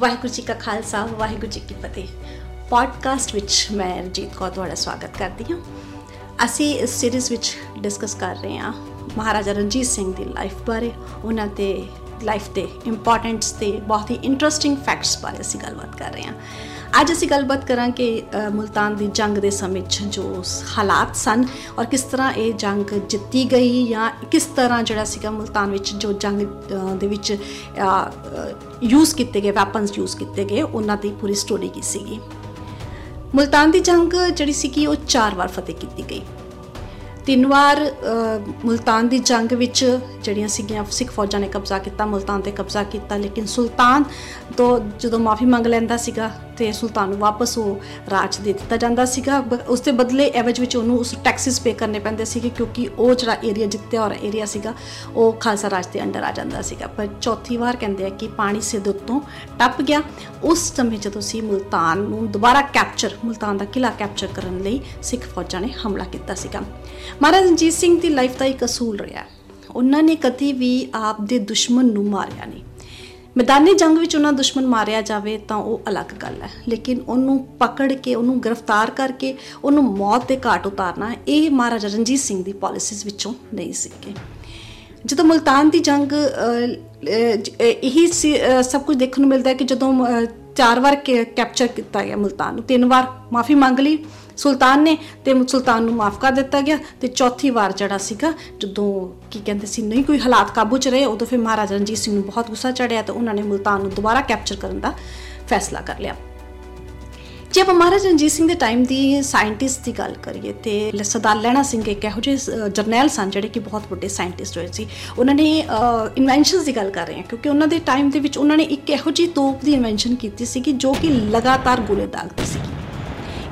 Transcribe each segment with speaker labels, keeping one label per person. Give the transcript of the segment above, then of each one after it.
Speaker 1: ਵਾਹਿਗੁਰੂ ਜੀ ਕਾ ਖਾਲਸਾ, ਵਾਹਿਗੁਰੂ ਜੀ ਕੀ ਫਤਿਹ। ਪੋਡਕਾਸਟ ਵਿੱਚ ਮੈਂ ਰਜੀਤ ਕੌਰ ਤੁਹਾਡਾ ਸਵਾਗਤ ਕਰਦੀ ਹਾਂ। ਅਸੀਂ ਇਸ ਸੀਰੀਜ਼ ਵਿੱਚ ਡਿਸਕਸ ਕਰ ਰਹੇ ਹਾਂ ਮਹਾਰਾਜਾ ਰਣਜੀਤ ਸਿੰਘ ਦੀ ਲਾਈਫ ਬਾਰੇ, ਉਹਨਾਂ ਦੇ ਲਾਈਫ ਦੇ ਇੰਪੋਰਟੈਂਟਸ ਤੇ ਬਹੁਤ ਹੀ ਇੰਟਰਸਟਿੰਗ ਫੈਕਟਸ ਬਾਰੇ ਅਸੀਂ ਗੱਲਬਾਤ ਕਰ ਰਹੇ ਹਾਂ। ਅੱਜ ਅਸੀਂ ਗੱਲਬਾਤ ਕਰਾਂਗੇ ਮੁਲਤਾਨ ਦੀ ਜੰਗ ਦੇ ਸਮੇਂ 'ਚ ਜੋ ਹਾਲਾਤ ਸਨ ਔਰ ਕਿਸ ਤਰ੍ਹਾਂ ਇਹ ਜੰਗ ਜਿੱਤੀ ਗਈ ਜਾਂ ਕਿਸ ਤਰ੍ਹਾਂ ਜਿਹੜਾ ਸੀਗਾ ਮੁਲਤਾਨ ਵਿੱਚ ਜੋ ਜੰਗ ਦੇ ਵਿੱਚ ਯੂਜ਼ ਕੀਤੇ ਗਏ ਵੈਪਨਸ ਯੂਜ਼ ਕੀਤੇ ਗਏ, ਉਹਨਾਂ ਦੀ ਪੂਰੀ ਸਟੋਰੀ ਕੀ ਸੀਗੀ। ਮੁਲਤਾਨ ਦੀ ਜੰਗ ਜਿਹੜੀ ਸੀ ਕਿ ਉਹ ਚਾਰ ਵਾਰ ਫਤਿਹ ਕੀਤੀ ਗਈ। ਤਿੰਨ ਵਾਰ ਮੁਲਤਾਨ ਦੀ ਜੰਗ ਵਿੱਚ ਜਿਹੜੀਆਂ ਸੀਗੀਆਂ ਸਿੱਖ ਫੌਜਾਂ ਨੇ ਕਬਜ਼ਾ ਕੀਤਾ, ਮੁਲਤਾਨ ਤੇ ਕਬਜ਼ਾ ਕੀਤਾ, ਲੇਕਿਨ ਸੁਲਤਾਨ ਤੋਂ ਜਦੋਂ ਮਾਫੀ ਮੰਗ ਲੈਂਦਾ ਸੀਗਾ ਤੇ ਸੁਲਤਾਨ ਨੂੰ ਵਾਪਸ ਉਹ ਰਾਜ ਦੇ ਦਿੱਤਾ ਜਾਂਦਾ ਸੀਗਾ। ਉਸ ਦੇ ਬਦਲੇ ਐਵਜ ਵਿੱਚ ਉਹਨੂੰ ਉਸ ਟੈਕਸਿਸ ਪੇ ਕਰਨੇ ਪੈਂਦੇ ਸੀਗੇ ਕਿਉਂਕਿ ਉਹ ਜਿਹੜਾ ਏਰੀਆ ਜਿੱਤਿਆ ਔਰ ਏਰੀਆ ਸੀਗਾ, ਉਹ ਖਾਲਸਾ ਰਾਜ ਦੇ ਅੰਡਰ ਆ ਜਾਂਦਾ ਸੀਗਾ। ਪਰ ਚੌਥੀ ਵਾਰ ਕਹਿੰਦੇ ਆ ਕਿ ਪਾਣੀ ਸਿੱਧ ਉੱਤੋਂ ਟੱਪ ਗਿਆ। ਉਸ ਸਮੇਂ ਜਦੋਂ ਸੀ ਮੁਲਤਾਨ ਨੂੰ ਦੁਬਾਰਾ ਕੈਪਚਰ ਮੁਲਤਾਨ ਦਾ ਕਿਲਾ ਕੈਪਚਰ ਕਰਨ ਲਈ ਸਿੱਖ ਫੌਜਾਂ ਨੇ ਹਮਲਾ ਕੀਤਾ ਸੀਗਾ। ਮਹਾਰਾਜ ਰਣਜੀਤ ਸਿੰਘ ਦੀ ਲਾਈਫ ਦਾ ਇੱਕ ਅਸੂਲ ਰਿਹਾ। ਉਹਨਾਂ ਨੇ ਕਦੀ ਵੀ ਆਪ ਦੇ ਦੁਸ਼ਮਣ ਨੂੰ ਮਾਰਿਆ ਨਹੀਂ। ਮੈਦਾਨੀ ਜੰਗ ਵਿੱਚ ਉਹਨਾਂ ਦੁਸ਼ਮਣ ਮਾਰਿਆ ਜਾਵੇ ਤਾਂ ਉਹ ਅਲੱਗ ਗੱਲ ਹੈ। ਲੇਕਿਨ ਉਹਨੂੰ ਪਕੜ ਕੇ, ਉਹਨੂੰ ਗ੍ਰਿਫਤਾਰ ਕਰਕੇ, ਉਹਨੂੰ ਮੌਤ ਦੇ ਘਾਟ ਉਤਾਰਨਾ, ਇਹ ਮਹਾਰਾਜਾ ਰਣਜੀਤ ਸਿੰਘ ਦੀ ਪਾਲਿਸੀਜ਼ ਵਿੱਚੋਂ ਨਹੀਂ ਸੀਗੇ। ਜਦੋਂ ਮਲਤਾਨ ਦੀ ਜੰਗ ਇਹੀ ਸਭ ਕੁਝ ਦੇਖਣ ਨੂੰ ਮਿਲਦਾ ਹੈ ਕਿ ਜਦੋਂ ਚਾਰ ਵਾਰ ਕੈਪਚਰ ਕੀਤਾ ਗਿਆ ਮਲਤਾਨ ਨੂੰ। ਤਿੰਨ ਵਾਰ ਮਾਫੀ ਮੰਗ ਲਈ ਸੁਲਤਾਨ ਨੇ ਤੇ ਸੁਲਤਾਨ ਨੂੰ ਮਾਫ ਕਰ ਦਿੱਤਾ ਗਿਆ ਤੇ ਚੌਥੀ ਵਾਰ ਜਿਹੜਾ ਸੀਗਾ, ਜਦੋਂ ਕੀ ਕਹਿੰਦੇ ਸੀ, ਨਹੀਂ ਕੋਈ ਹਾਲਾਤ ਕਾਬੂ 'ਚ ਰਹੇ, ਉਦੋਂ ਫਿਰ ਮਹਾਰਾਜਾ ਰਣਜੀਤ ਸਿੰਘ ਨੂੰ ਬਹੁਤ ਗੁੱਸਾ ਚੜਿਆ ਤੇ ਉਹਨਾਂ ਨੇ ਮੁਲਤਾਨ ਨੂੰ ਦੁਬਾਰਾ ਕੈਪਚਰ ਕਰਨ ਦਾ ਫੈਸਲਾ ਕਰ ਲਿਆ। ਜੇ ਆਪਾਂ ਮਹਾਰਾਜਾ ਰਣਜੀਤ ਸਿੰਘ ਦੇ ਟਾਈਮ ਦੀ ਸਾਇੰਟਿਸਟ ਦੀ ਗੱਲ ਕਰੀਏ ਤੇ ਸਰਦਾਰ ਲੈਣਾ ਸਿੰਘ ਇੱਕ ਇਹੋ ਜਿਹੇ ਜਰਨੈਲ ਸਨ ਜਿਹੜੇ ਕਿ ਬਹੁਤ ਵੱਡੇ ਸਾਇੰਟਿਸਟ ਹੋਏ ਸੀ। ਉਹਨਾਂ ਨੇ ਇਨਵੈਂਸ਼ਨਸ ਦੀ ਗੱਲ ਕਰ ਰਹੇ ਹਾਂ ਕਿਉਂਕਿ ਉਹਨਾਂ ਦੇ ਟਾਈਮ ਦੇ ਵਿੱਚ ਉਹਨਾਂ ਨੇ ਇੱਕ ਇਹੋ ਜਿਹੀ ਤੋਪ ਦੀ ਇਨਵੈਂਸ਼ਨ ਕੀਤੀ ਸੀ ਕਿ ਜੋ ਕਿ ਲਗਾਤਾਰ ਗੋਲੇ ਦਾਗਦੀ ਸੀ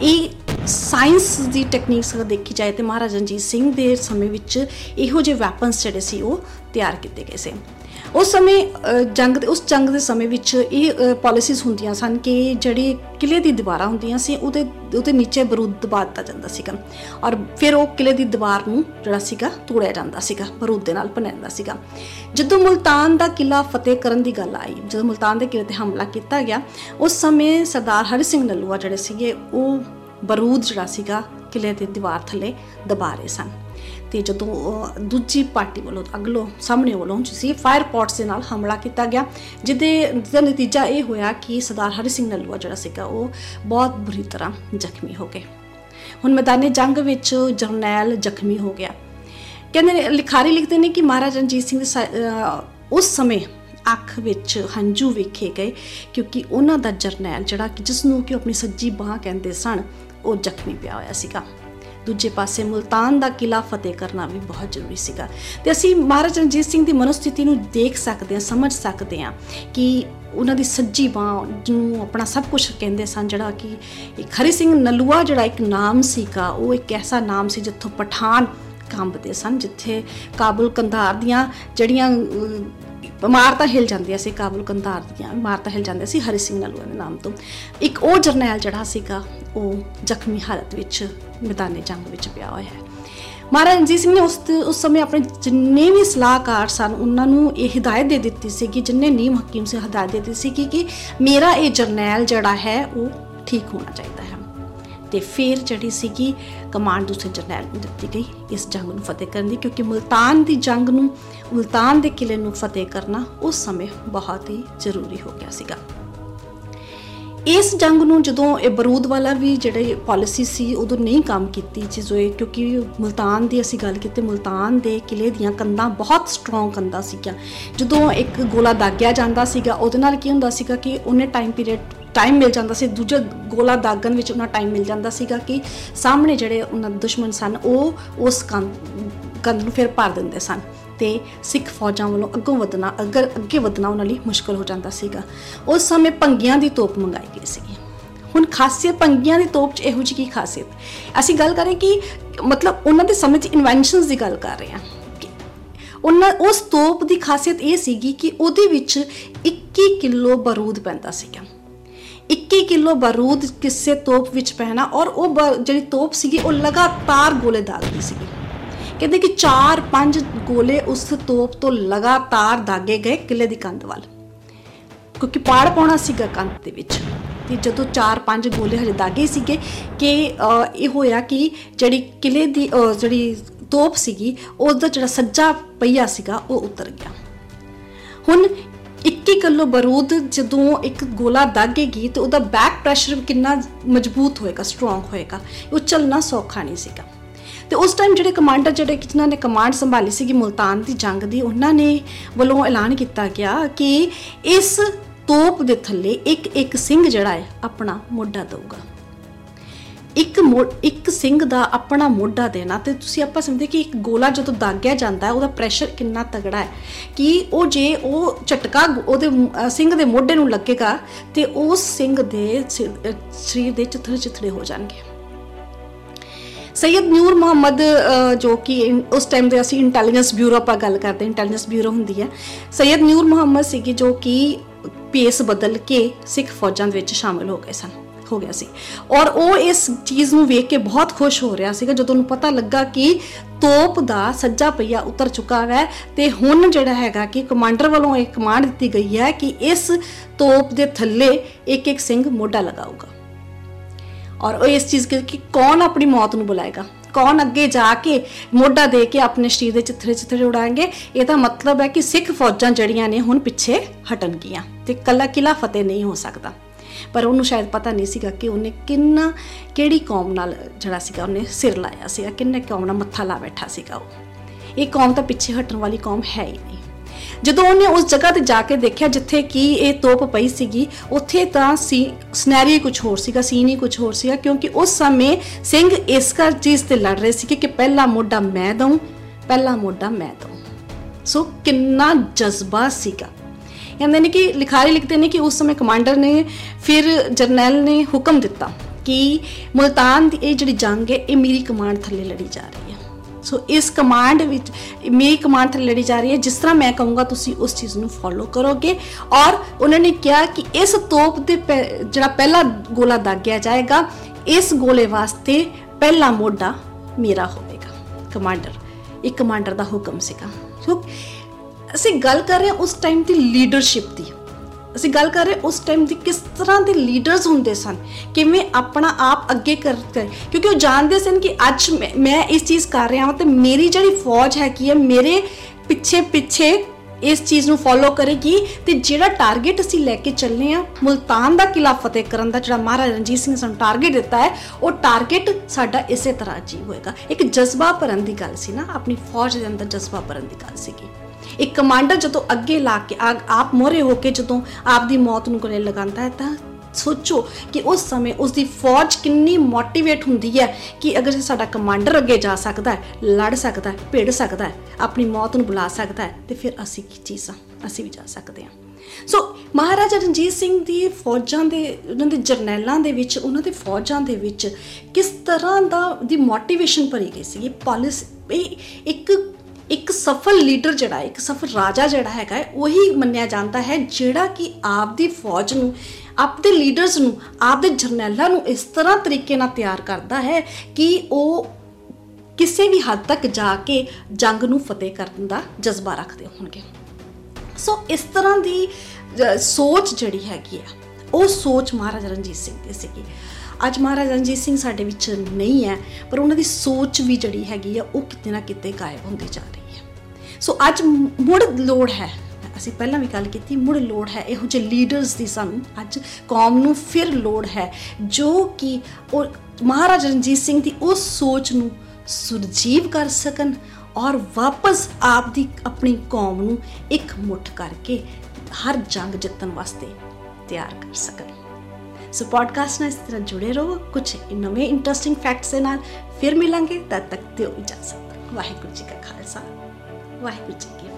Speaker 1: ਇਹ ਸਾਇੰਸ ਦੀ ਟੈਕਨੀਕਸ ਅਗਰ ਦੇਖੀ ਜਾਏ ਤੇ ਮਹਾਰਾਜਾ ਰਣਜੀਤ ਸਿੰਘ ਦੇ ਸਮੇਂ ਵਿੱਚ ਇਹੋ ਜਿਹੇ ਵੈਪਨਸ ਜਿਹੜੇ ਸੀ ਉਹ ਤਿਆਰ ਕੀਤੇ ਗਏ ਸੀ। ਉਸ ਸਮੇਂ ਜੰਗ ਦੇ ਉਸ ਜੰਗ ਦੇ ਸਮੇਂ ਵਿੱਚ ਇਹ ਪਾਲਿਸੀਜ਼ ਹੁੰਦੀਆਂ ਸਨ ਕਿ ਜਿਹੜੀ ਕਿਲੇ ਦੀ ਦੀਵਾਰਾਂ ਹੁੰਦੀਆਂ ਸੀ, ਉਹਦੇ ਉਹਦੇ ਨੀਚੇ ਬਰੂਦ ਦਬਾ ਦਿੱਤਾ ਜਾਂਦਾ ਸੀਗਾ ਔਰ ਫਿਰ ਉਹ ਕਿਲੇ ਦੀ ਦੀਵਾਰ ਨੂੰ ਜਿਹੜਾ ਸੀਗਾ, ਤੋੜਿਆ ਜਾਂਦਾ ਸੀਗਾ, ਬਰੂਦ ਦੇ ਨਾਲ ਬਣਾਉਂਦਾ ਸੀਗਾ। ਜਦੋਂ ਮੁਲਤਾਨ ਦਾ ਕਿਲਾ ਫਤਿਹ ਕਰਨ ਦੀ ਗੱਲ ਆਈ, ਜਦੋਂ ਮੁਲਤਾਨ ਦੇ ਕਿਲੇ ਤੇ ਹਮਲਾ ਕੀਤਾ ਗਿਆ, ਉਸ ਸਮੇਂ ਸਰਦਾਰ ਹਰੀ ਸਿੰਘ ਨਲੂਆ ਜਿਹੜੇ ਸੀਗੇ, ਉਹ ਬਰੂਦ ਜਿਹੜਾ ਸੀਗਾ ਕਿਲੇ ਦੀ ਦੀਵਾਰ ਥੱਲੇ ਦਬਾ ਰਹੇ ਸਨ। ਤੇ ਜਦੋਂ ਦੂਜੀ ਪਾਰਟੀ ਵੱਲੋਂ, ਅਗਲੋ ਸਾਹਮਣੇ ਵੱਲੋਂ ਜਿਸੀ ਫਾਇਰ ਪੌਟਸ ਦੇ ਨਾਲ ਹਮਲਾ ਕੀਤਾ ਗਿਆ, ਜਿਹਦੇ ਦਾ ਨਤੀਜਾ ਇਹ ਹੋਇਆ ਕਿ ਸਰਦਾਰ ਹਰੀ ਸਿੰਘ ਨਲੂਆ ਜਿਹੜਾ ਸੀਗਾ, ਉਹ ਬਹੁਤ ਬੁਰੀ ਤਰ੍ਹਾਂ ਜ਼ਖਮੀ ਹੋ ਗਏ। ਹੁਣ ਮੈਦਾਨੇ ਜੰਗ ਵਿੱਚ ਜਰਨੈਲ ਜ਼ਖਮੀ ਹੋ ਗਿਆ। ਕਹਿੰਦੇ ਲਿਖਾਰੀ ਲਿਖਦੇ ਨੇ ਕਿ ਮਹਾਰਾਜਾ ਰਣਜੀਤ ਸਿੰਘ ਦੇ ਉਸ ਸਮੇਂ ਅੱਖ ਵਿੱਚ ਹੰਝੂ ਵੇਖੇ ਗਏ, ਕਿਉਂਕਿ ਉਹਨਾਂ ਦਾ ਜਰਨੈਲ ਜਿਹੜਾ ਕਿ ਜਿਸ ਨੂੰ ਕਿ ਆਪਣੀ ਸੱਜੀ ਬਾਹ ਕਹਿੰਦੇ ਸਨ ਉਹ ਜ਼ਖਮੀ ਪਿਆ ਹੋਇਆ ਸੀਗਾ। ਦੂਜੇ ਪਾਸੇ ਮੁਲਤਾਨ ਦਾ ਕਿਲਾ ਫਤਿਹ ਕਰਨਾ ਵੀ ਬਹੁਤ ਜ਼ਰੂਰੀ ਸੀਗਾ। ਤੇ ਅਸੀਂ ਮਹਾਰਾਜਾ ਰਣਜੀਤ ਸਿੰਘ ਦੀ ਮਨੋਸਥਿਤੀ ਨੂੰ ਦੇਖ ਸਕਦੇ ਹਾਂ, ਸਮਝ ਸਕਦੇ ਹਾਂ ਕਿ ਉਹਨਾਂ ਦੀ ਸੱਜੀ ਬਾਹ ਨੂੰ ਆਪਣਾ ਸਭ ਕੁਝ ਕਹਿੰਦੇ ਸਨ, ਜਿਹੜਾ ਕਿ ਇੱਕ ਹਰੀ ਸਿੰਘ ਨਲੂਆ ਜਿਹੜਾ ਇੱਕ ਨਾਮ ਸੀਗਾ, ਉਹ ਇੱਕ ਐਸਾ ਨਾਮ ਸੀ ਜਿੱਥੋਂ ਪਠਾਨ ਕੰਬਦੇ ਸਨ, ਜਿੱਥੇ ਕਾਬਲ ਕੰਧਾਰ ਦੀਆਂ ਜਿਹੜੀਆਂ ਇਮਾਰਤਾਂ ਹਿਲ ਜਾਂਦੀਆਂ ਸੀ ਕਾਬਲ ਕੰਧਾਰ ਦੀਆਂ ਇਮਾਰਤਾਂ ਹਿਲ ਜਾਂਦੀਆਂ ਸੀ ਹਰੀ ਸਿੰਘ ਨਲੂਆ ਦੇ ਨਾਮ ਤੋਂ। ਇੱਕ ਉਹ ਜਰਨੈਲ ਜਿਹੜਾ ਸੀਗਾ, ਉਹ ਜ਼ਖਮੀ ਹਾਲਤ ਵਿੱਚ ਮੈਦਾਨੇ ਜੰਗ ਵਿੱਚ ਪਿਆ ਹੋਇਆ ਹੈ। ਮਹਾਰਾਜ ਰਣਜੀਤ ਸਿੰਘ ਨੇ ਉਸ ਉਸ ਸਮੇਂ ਆਪਣੇ ਜਿੰਨੇ ਵੀ ਸਲਾਹਕਾਰ ਸਨ, ਉਹਨਾਂ ਨੂੰ ਇਹ ਹਦਾਇਤ ਦੇ ਦਿੱਤੀ ਸੀ ਕਿ ਜਿੰਨੇ ਨੀਮ ਹਕੀਮ ਸੇ ਹਦਾਇਤ ਦੇ ਦਿੱਤੀ ਸੀ ਕਿ ਕਿ ਮੇਰਾ ਇਹ ਜਰਨੈਲ ਜਿਹੜਾ ਹੈ, ਉਹ ਠੀਕ ਹੋਣਾ ਚਾਹੀਦਾ। ਹੈ ਤੇ ਫਿਰ ਜਿਹੜੀ ਸੀਗੀ ਕਮਾਂਡ ਦੂਸਰੇ ਜਰਨੈਲ ਨੂੰ ਦਿੱਤੀ ਗਈ, ਇਸ ਜੰਗ ਨੂੰ ਫਤਿਹ ਕਰਨ ਦੀ, ਕਿਉਂਕਿ ਮਲਤਾਨ ਦੀ ਜੰਗ ਨੂੰ, ਮਲਤਾਨ ਦੇ ਕਿਲੇ ਨੂੰ ਫਤਿਹ ਕਰਨਾ ਉਸ ਸਮੇਂ ਬਹੁਤ ਹੀ ਜ਼ਰੂਰੀ ਹੋ ਗਿਆ ਸੀਗਾ। ਇਸ ਜੰਗ ਨੂੰ ਜਦੋਂ ਇਹ ਬਰੂਦ ਵਾਲਾ ਵੀ ਜਿਹੜੇ ਪਾਲਿਸੀ ਸੀ, ਉਦੋਂ ਨਹੀਂ ਕੰਮ ਕੀਤੀ ਜਿਵੇਂ ਕਿਉਂਕਿ ਮਲਤਾਨ ਦੀ ਅਸੀਂ ਗੱਲ ਕੀਤੀ, ਮਲਤਾਨ ਦੇ ਕਿਲੇ ਦੀਆਂ ਕੰਧਾਂ ਬਹੁਤ ਸਟਰੋਂਗ ਕੰਧਾਂ ਸੀਗੀਆਂ। ਜਦੋਂ ਇੱਕ ਗੋਲਾ ਦਾਗਿਆ ਜਾਂਦਾ ਸੀਗਾ, ਉਹਦੇ ਨਾਲ ਕੀ ਹੁੰਦਾ ਸੀਗਾ ਕਿ ਉਹਨੇ ਟਾਈਮ ਪੀਰੀਅਡ ਟਾਈਮ ਮਿਲ ਜਾਂਦਾ ਸੀ। ਦੂਜਾ ਗੋਲਾ ਦਾਗਣ ਵਿੱਚ ਉਹਨਾਂ ਟਾਈਮ ਮਿਲ ਜਾਂਦਾ ਸੀਗਾ ਕਿ ਸਾਹਮਣੇ ਜਿਹੜੇ ਉਹਨਾਂ ਦੁਸ਼ਮਣ ਸਨ, ਉਹ ਉਸ ਕੰਧ ਨੂੰ ਫਿਰ ਪਾਰ ਦਿੰਦੇ ਸਨ ਤੇ ਸਿੱਖ ਫੌਜਾਂ ਵੱਲੋਂ ਅੱਗੋਂ ਵਧਣਾ, ਅਗਰ ਅੱਗੇ ਵਧਣਾ ਉਹਨਾਂ ਲਈ ਮੁਸ਼ਕਲ ਹੋ ਜਾਂਦਾ ਸੀਗਾ। ਉਸ ਸਮੇਂ ਪੰਗੀਆਂ ਦੀ ਤੋਪ ਮੰਗਾਈ ਗਈ ਸੀ ਹੁਣ ਖਾਸੀਅਤ, ਪੰਗੀਆਂ ਦੀ ਤੋਪ 'ਚ ਇਹੋ ਜਿਹੀ ਕੀ ਖਾਸੀਅਤ? ਅਸੀਂ ਗੱਲ ਕਰੇ ਕਿ ਮਤਲਬ ਉਹਨਾਂ ਦੇ ਸਮੇਂ 'ਚ ਇਨਵੈਂਸ਼ਨਸ ਦੀ ਗੱਲ ਕਰ ਰਹੇ ਹਾਂ ਉਹਨਾਂ, ਉਸ ਤੋਪ ਦੀ ਖਾਸੀਅਤ ਇਹ ਸੀਗੀ ਕਿ ਉਹਦੇ ਵਿੱਚ 21 ਕਿਲੋ ਬਾਰੂਦ ਪੈਂਦਾ ਸੀਗਾ। 21 ਕਿਲੋ ਬਾਰੂਦ ਕਿਸੇ ਤੋਪ ਵਿੱਚ ਪੈਣਾ ਔਰ ਉਹ ਜਿਹੜੀ ਤੋਪ ਸੀਗੀ, ਉਹ ਲਗਾਤਾਰ ਗੋਲੇ ਦਾਗਦੀ ਸੀਗੀ। ਕਹਿੰਦੇ ਕਿ 4-5 ਗੋਲੇ ਉਸ ਤੋਪ ਤੋਂ ਲਗਾਤਾਰ ਦਾਗੇ ਗਏ ਕਿਲੇ ਦੀ ਕੰਧ ਵੱਲ। ਕਿਉਂਕਿ ਪਾੜ ਪਾਉਣਾ ਸੀਗਾ ਕੰਨ ਦੇ ਵਿੱਚ। ਤੇ ਜਦੋਂ 4-5 ਗੋਲੇ ਹਜੇ ਦਾਗੇ ਸੀਗੇ ਕਿ ਇਹ ਹੋਇਆ ਕਿ ਜਿਹੜੀ ਕਿਲੇ ਦੀ ਜਿਹੜੀ ਤੋਪ ਸੀਗੀ ਉਸ ਦਾ ਜਿਹੜਾ ਸੱਜਾ ਪਈਆ ਸੀਗਾ, ਉਹ ਉਤਰ ਗਿਆ। ਹੁਣ 21 ਕਿਲੋ ਬਰੂਦ ਜਦੋਂ ਇੱਕ ਗੋਲਾ ਦਾਗੇਗੀ ਤੇ ਉਹਦਾ ਬੈਕ ਪ੍ਰੈਸ਼ਰ ਕਿੰਨਾ ਮਜ਼ਬੂਤ ਹੋਏਗਾ ਸਟਰੋਂਗ ਹੋਏਗਾ। ਉਹ ਚੱਲਣਾ ਸੌਖਾ ਨਹੀਂ ਸੀਗਾ। ਤੇ ਉਸ ਟਾਈਮ ਜਿਹੜੇ ਕਮਾਂਡਰ ਜਿਹੜੇ ਜਿਨ੍ਹਾਂ ਨੇ ਕਮਾਂਡ ਸੰਭਾਲੀ ਸੀਗੀ ਮੁਲਤਾਨ ਦੀ ਜੰਗ ਦੀ, ਉਹਨਾਂ ਨੇ ਵੱਲੋਂ ਐਲਾਨ ਕੀਤਾ ਗਿਆ ਕਿ ਇਸ ਤੋਪ ਦੇ ਥੱਲੇ ਇੱਕ ਇੱਕ ਸਿੰਘ ਜਿਹੜਾ ਹੈ ਆਪਣਾ ਮੋਢਾ ਦਊਗਾ। ਇੱਕ ਇੱਕ ਸਿੰਘ ਦਾ ਆਪਣਾ ਮੋਢਾ ਦੇਣਾ ਤੇ ਤੁਸੀਂ ਆਪਾਂ ਸਮਝਦੇ ਕਿ ਇੱਕ ਗੋਲਾ ਜਦੋਂ ਦਾਗਿਆ ਜਾਂਦਾ ਹੈ, ਉਹਦਾ ਪ੍ਰੈਸ਼ਰ ਕਿੰਨਾ ਤਗੜਾ ਹੈ। ਕਿ ਉਹ ਜੇ ਉਹ ਝਟਕਾ ਉਹਦੇ ਸਿੰਘ ਦੇ ਮੋਢੇ ਨੂੰ ਲੱਗੇਗਾ ਤੇ ਉਸ ਸਿੰਘ ਦੇ ਸਰੀਰ ਦੇ ਚਿੱਥੜੇ ਚਿੱਥੜੇ ਹੋ ਜਾਣਗੇ। ਸੈਯਦ ਨੂਰ ਮੁਹੰਮਦ ਜੋ ਕਿ ਉਸ ਟਾਈਮ ਦੇ ਅਸੀਂ ਇੰਟੈਲੀਜੈਂਸ ਬਿਊਰੋ ਆਪਾਂ ਗੱਲ ਕਰਦੇ ਇੰਟੈਲੀਜੈਂਸ ਬਿਊਰੋ ਹੁੰਦੀ ਹੈ। ਸੈਯਦ ਨੂਰ ਮੁਹੰਮਦ ਸੀਗੇ ਜੋ ਕਿ ਪੇਸ ਬਦਲ ਕੇ ਸਿੱਖ ਫੌਜਾਂ ਦੇ ਵਿੱਚ ਸ਼ਾਮਲ ਹੋ ਗਏ ਸਨ। ਹੋ ਗਿਆ ਸੀ। ਔਰ ਉਹ ਇਸ ਚੀਜ਼ ਨੂੰ ਵੇਖ ਕੇ ਬਹੁਤ ਖੁਸ਼ ਹੋ ਰਿਹਾ ਸੀਗਾ, ਜਦੋਂ ਉਹਨੂੰ ਪਤਾ ਲੱਗਾ ਕਿ ਤੋਪ ਦਾ ਸੱਜਾ ਪਈਆ ਉਤਰ ਚੁੱਕਾ ਹੈ ਤੇ ਹੁਣ ਜਿਹੜਾ ਹੈਗਾ ਕਿ ਕਮਾਂਡਰ ਵੱਲੋਂ ਇੱਕ ਕਮਾਂਡ ਦਿੱਤੀ ਗਈ ਹੈ ਕਿ ਇਸ ਤੋਪ ਦੇ ਥੱਲੇ ਇੱਕ ਇੱਕ ਸਿੰਘ ਮੋਢਾ ਲਗਾਊਗਾ। ਔਰ ਉਹ ਇਸ ਚੀਜ਼ ਕਿ ਕੌਣ ਆਪਣੀ ਮੌਤ ਨੂੰ ਬੁਲਾਏਗਾ? ਕੌਣ ਅੱਗੇ ਜਾ ਕੇ ਮੋਢਾ ਦੇ ਕੇ ਆਪਣੇ ਸ਼ਰੀਰ ਦੇ ਚਿੱਥਰੇ ਚਿੱਥਰੇ ਉਡਾਣਗੇ ਇਹਦਾ ਮਤਲਬ ਹੈ ਕਿ ਸਿੱਖ ਫੌਜਾਂ ਜੜੀਆਂ ਨੇ ਹੁਣ ਪਿੱਛੇ ਹਟਣਗੀਆਂ ਤੇ ਕੱਲਾ ਕਿਲਾ ਫਤਿਹ ਨਹੀਂ ਹੋ ਸਕਦਾ। ਪਰ ਉਹਨੂੰ ਸ਼ਾਇਦ ਪਤਾ ਨਹੀਂ ਸੀਗਾ ਕਿ ਉਹਨੇ ਕਿੰਨਾ, ਕਿਹੜੀ ਕੌਮ ਨਾਲ ਜਿਹੜਾ ਸੀਗਾ ਉਹਨੇ ਸਿਰ ਲਾਇਆ ਸੀਗਾ, ਕਿੰਨੇ ਕੌਮ ਨਾਲ ਮੱਥਾ ਲਾ ਬੈਠਾ ਸੀਗਾ ਉਹ। ਇਹ ਕੌਮ ਤਾਂ ਪਿੱਛੇ ਹਟਣ ਵਾਲੀ ਕੌਮ ਹੈ ਹੀ ਨਹੀਂ। ਜਦੋਂ ਉਹਨੇ ਉਸ ਜਗ੍ਹਾ ਤੇ ਜਾ ਕੇ ਦੇਖਿਆ ਜਿੱਥੇ ਕੀ ਇਹ ਤੋਪ ਪਈ ਸੀਗੀ, ਉੱਥੇ ਤਾਂ ਸੀ ਸਿਨੈਰੀਓ ਕੁਝ ਹੋਰ ਸੀਗਾ, ਸੀਨ ਹੀ ਕੁਝ ਹੋਰ ਸੀਗਾ, ਕਿਉਂਕਿ ਉਸ ਸਮੇਂ ਸਿੰਘ ਇਸ ਕਰ ਚੀਜ਼ ਤੇ ਲੜ ਰਹੇ ਸੀ ਕਿ ਪਹਿਲਾ ਮੋਢਾ ਮੈਂ ਦਊਂ, ਪਹਿਲਾ ਮੋਢਾ ਮੈਂ ਦਊਂ। ਸੋ ਕਿੰਨਾ ਜਜ਼ਬਾ ਸੀਗਾ। ਕਹਿੰਦੇ ਨੇ ਕਿ ਲਿਖਾਰੀ ਲਿਖਦੇ ਨੇ ਕਿ ਉਸ ਸਮੇਂ ਕਮਾਂਡਰ ਨੇ ਫਿਰ ਜਰਨੈਲ ਨੇ ਹੁਕਮ ਦਿੱਤਾ ਕਿ ਮੁਲਤਾਨ ਦੀ ਇਹ ਜਿਹੜੀ ਜੰਗ ਹੈ, ਇਹ ਮੇਰੀ ਕਮਾਂਡ ਥੱਲੇ ਲੜੀ ਜਾ ਰਹੀ ਹੈ। ਸੋ ਇਸ ਕਮਾਂਡ ਵਿੱਚ, ਮੇਰੀ ਕਮਾਂਡ ਥੱਲੇ ਲੜੀ ਜਾ ਰਹੀ ਹੈ। ਜਿਸ ਤਰ੍ਹਾਂ ਮੈਂ ਕਹੂੰਗਾ, ਤੁਸੀਂ ਉਸ ਚੀਜ਼ ਨੂੰ ਫੋਲੋ ਕਰੋਗੇ ਔਰ ਉਹਨਾਂ ਨੇ ਕਿਹਾ ਕਿ ਇਸ ਤੋਪ ਦੇ ਜਿਹੜਾ ਪਹਿਲਾ ਗੋਲਾ ਦਾਗਿਆ ਜਾਏਗਾ, ਇਸ ਗੋਲੇ ਵਾਸਤੇ ਪਹਿਲਾ ਮੋਢਾ ਮੇਰਾ ਹੋਵੇਗਾ। ਕਮਾਂਡਰ, ਇੱਕ ਕਮਾਂਡਰ ਦਾ ਹੁਕਮ ਸੀਗਾ। ਸੋ ਅਸੀਂ ਗੱਲ ਕਰ ਰਹੇ ਹਾਂ ਉਸ ਟਾਈਮ ਦੀ ਲੀਡਰਸ਼ਿਪ ਦੀ। ਅਸੀਂ ਗੱਲ ਕਰ ਰਹੇ ਉਸ ਟਾਈਮ ਦੀ ਕਿਸ ਤਰ੍ਹਾਂ ਦੇ ਲੀਡਰਸ ਹੁੰਦੇ ਸਨ, ਕਿਵੇਂ ਆਪਣਾ ਆਪ ਅੱਗੇ ਕਰਦੇ। ਕਿਉਂਕਿ ਉਹ ਜਾਣਦੇ ਸਨ ਕਿ ਅੱਜ ਮੈਂ ਇਸ ਚੀਜ਼ ਕਰ ਰਿਹਾ ਹਾਂ ਤੇ ਮੇਰੀ ਜਿਹੜੀ ਫੌਜ ਹੈ ਕੀ ਹੈ, ਮੇਰੇ ਪਿੱਛੇ ਪਿੱਛੇ ਇਸ ਚੀਜ਼ ਨੂੰ ਫੋਲੋ ਕਰੇਗੀ ਤੇ ਜਿਹੜਾ ਟਾਰਗੇਟ ਅਸੀਂ ਲੈ ਕੇ ਚੱਲਨੇ ਆ ਮੁਲਤਾਨ ਦਾ ਕਿਲਾ ਫਤਿਹ ਕਰਨ ਦਾ, ਜਿਹੜਾ ਮਹਾਰਾਜਾ ਰਣਜੀਤ ਸਿੰਘ ਸਾਨੂੰ ਟਾਰਗੇਟ ਦਿੱਤਾ ਹੈ, ਉਹ ਟਾਰਗੇਟ ਸਾਡਾ ਇਸੇ ਤਰ੍ਹਾਂ ਜੀ ਹੋਏਗਾ। ਇੱਕ ਜਜ਼ਬਾ ਭਰਨ ਦੀ ਗੱਲ ਸੀ ਨਾ, ਆਪਣੀ ਫੌਜ ਦੇ ਅੰਦਰ ਜਜ਼ਬਾ ਭਰਨ ਦੀ ਗੱਲ ਸੀਗੀ। ਇੱਕ ਕਮਾਂਡਰ ਜਦੋਂ ਅੱਗੇ ਲਾ ਕੇ ਆਪ ਮੋਰੇ ਹੋ ਕੇ ਜਦੋਂ ਆਪ ਦੀ ਮੌਤ ਨੂੰ ਗਲੇ ਲਗਾਉਂਦਾ ਹੈ ਤਾਂ ਸੋਚੋ ਕਿ ਉਸ ਸਮੇਂ ਉਸ ਦੀ ਫੌਜ ਕਿੰਨੀ ਮੋਟੀਵੇਟ ਹੁੰਦੀ ਹੈ ਕਿ ਅਗਰ ਸਾਡਾ ਕਮਾਂਡਰ ਅੱਗੇ ਜਾ ਸਕਦਾ ਹੈ, ਲੜ ਸਕਦਾ ਹੈ, ਭਿੜ ਸਕਦਾ ਹੈ, ਆਪਣੀ ਮੌਤ ਨੂੰ ਬੁਲਾ ਸਕਦਾ ਹੈ, ਤੇ ਫਿਰ ਅਸੀਂ ਕੀ ਚੀਜ਼ਾਂ? ਅਸੀਂ ਵੀ ਜਾ ਸਕਦੇ ਹਾਂ। ਸੋ ਮਹਾਰਾਜਾ ਰਣਜੀਤ ਸਿੰਘ ਦੀ ਫੌਜਾਂ ਦੇ ਉਹਨਾਂ ਦੇ ਜਰਨੈਲਾਂ ਦੇ ਵਿੱਚ, ਉਹਨਾਂ ਦੇ ਫੌਜਾਂ ਦੇ ਵਿੱਚ ਕਿਸ ਤਰ੍ਹਾਂ ਦਾ ਦੀ ਮੋਟੀਵੇਸ਼ਨ ਭਰੀ ਗਈ ਸੀ ਇਹ ਪਾਲਿਸੀ ਇੱਕ ਇੱਕ ਸਫਲ ਲੀਡਰ ਜਿਹੜਾ ਇੱਕ ਸਫਲ ਰਾਜਾ ਜਿਹੜਾ ਹੈਗਾ ਉਹੀ ਮੰਨਿਆ ਜਾਂਦਾ ਹੈ, ਜਿਹੜਾ ਕਿ ਆਪ ਦੀ ਫੌਜ ਨੂੰ ਆਪ ਦੇ ਲੀਡਰਸ ਨੂੰ ਆਪ ਦੇ ਜਰਨੈਲਾਂ ਨੂੰ ਇਸ ਤਰ੍ਹਾਂ ਤਰੀਕੇ ਨਾਲ ਤਿਆਰ ਕਰਦਾ ਹੈ ਕਿ ਉਹ ਕਿਸੇ ਵੀ ਹੱਦ ਤੱਕ ਜਾ ਕੇ ਜੰਗ ਨੂੰ ਫਤਿਹ ਕਰਨ ਦਾ ਜਜ਼ਬਾ ਰੱਖਦੇ ਹੋਣਗੇ। ਸੋ ਇਸ ਤਰ੍ਹਾਂ ਦੀ ਸੋਚ ਜਿਹੜੀ ਹੈਗੀ ਆ, ਉਹ ਸੋਚ ਮਹਾਰਾਜਾ ਰਣਜੀਤ ਸਿੰਘ ਦੀ ਸੀਗੀ। ਅੱਜ ਮਹਾਰਾਜਾ ਰਣਜੀਤ ਸਿੰਘ ਸਾਡੇ ਵਿੱਚ ਨਹੀਂ ਹੈ, ਪਰ ਉਹਨਾਂ ਦੀ ਸੋਚ ਵੀ ਜਿਹੜੀ ਹੈਗੀ ਆ, ਉਹ ਕਿਤੇ ਨਾ ਕਿਤੇ ਗਾਇਬ ਹੁੰਦੀ ਜਾ ਰਹੀ ਹੈ। ਸੋ ਅੱਜ ਮੁੜ ਲੋੜ ਹੈ, ਅਸੀਂ ਪਹਿਲਾਂ ਵੀ ਗੱਲ ਕੀਤੀ, ਮੁੜ ਲੋੜ ਹੈ ਇਹੋ ਜਿਹੇ ਲੀਡਰਸ ਦੀ ਸਾਨੂੰ, ਅੱਜ ਕੌਮ ਨੂੰ ਫਿਰ ਲੋੜ ਹੈ, ਜੋ ਕਿ ਉਹ ਮਹਾਰਾਜਾ ਰਣਜੀਤ ਸਿੰਘ ਦੀ ਉਸ ਸੋਚ ਨੂੰ ਸੁਰਜੀਵ ਕਰ ਸਕਣ ਔਰ ਵਾਪਸ ਆਪ ਦੀ ਆਪਣੀ ਕੌਮ ਨੂੰ ਇੱਕ ਮੁੱਠ ਕਰਕੇ ਹਰ ਜੰਗ ਜਿੱਤਣ ਵਾਸਤੇ ਤਿਆਰ ਕਰ ਸਕਣ। ਸੋ ਪੋਡਕਾਸਟ ਨਾਲ ਇਸ ਤਰ੍ਹਾਂ ਜੁੜੇ ਰਹੋ। ਕੁਝ ਨਵੇਂ ਇੰਟਰਸਟਿੰਗ ਫੈਕਟਸ ਦੇ ਨਾਲ ਫਿਰ ਮਿਲਾਂਗੇ। ਤਦ ਤੱਕ ਦਿਓ ਇਜਾਜ਼ਤ। ਵਾਹਿਗੁਰੂ ਜੀ ਕਾ ਖਾਲਸਾ। ਵਾਹਿਗੁਰੂ ਜੀ ਕੀ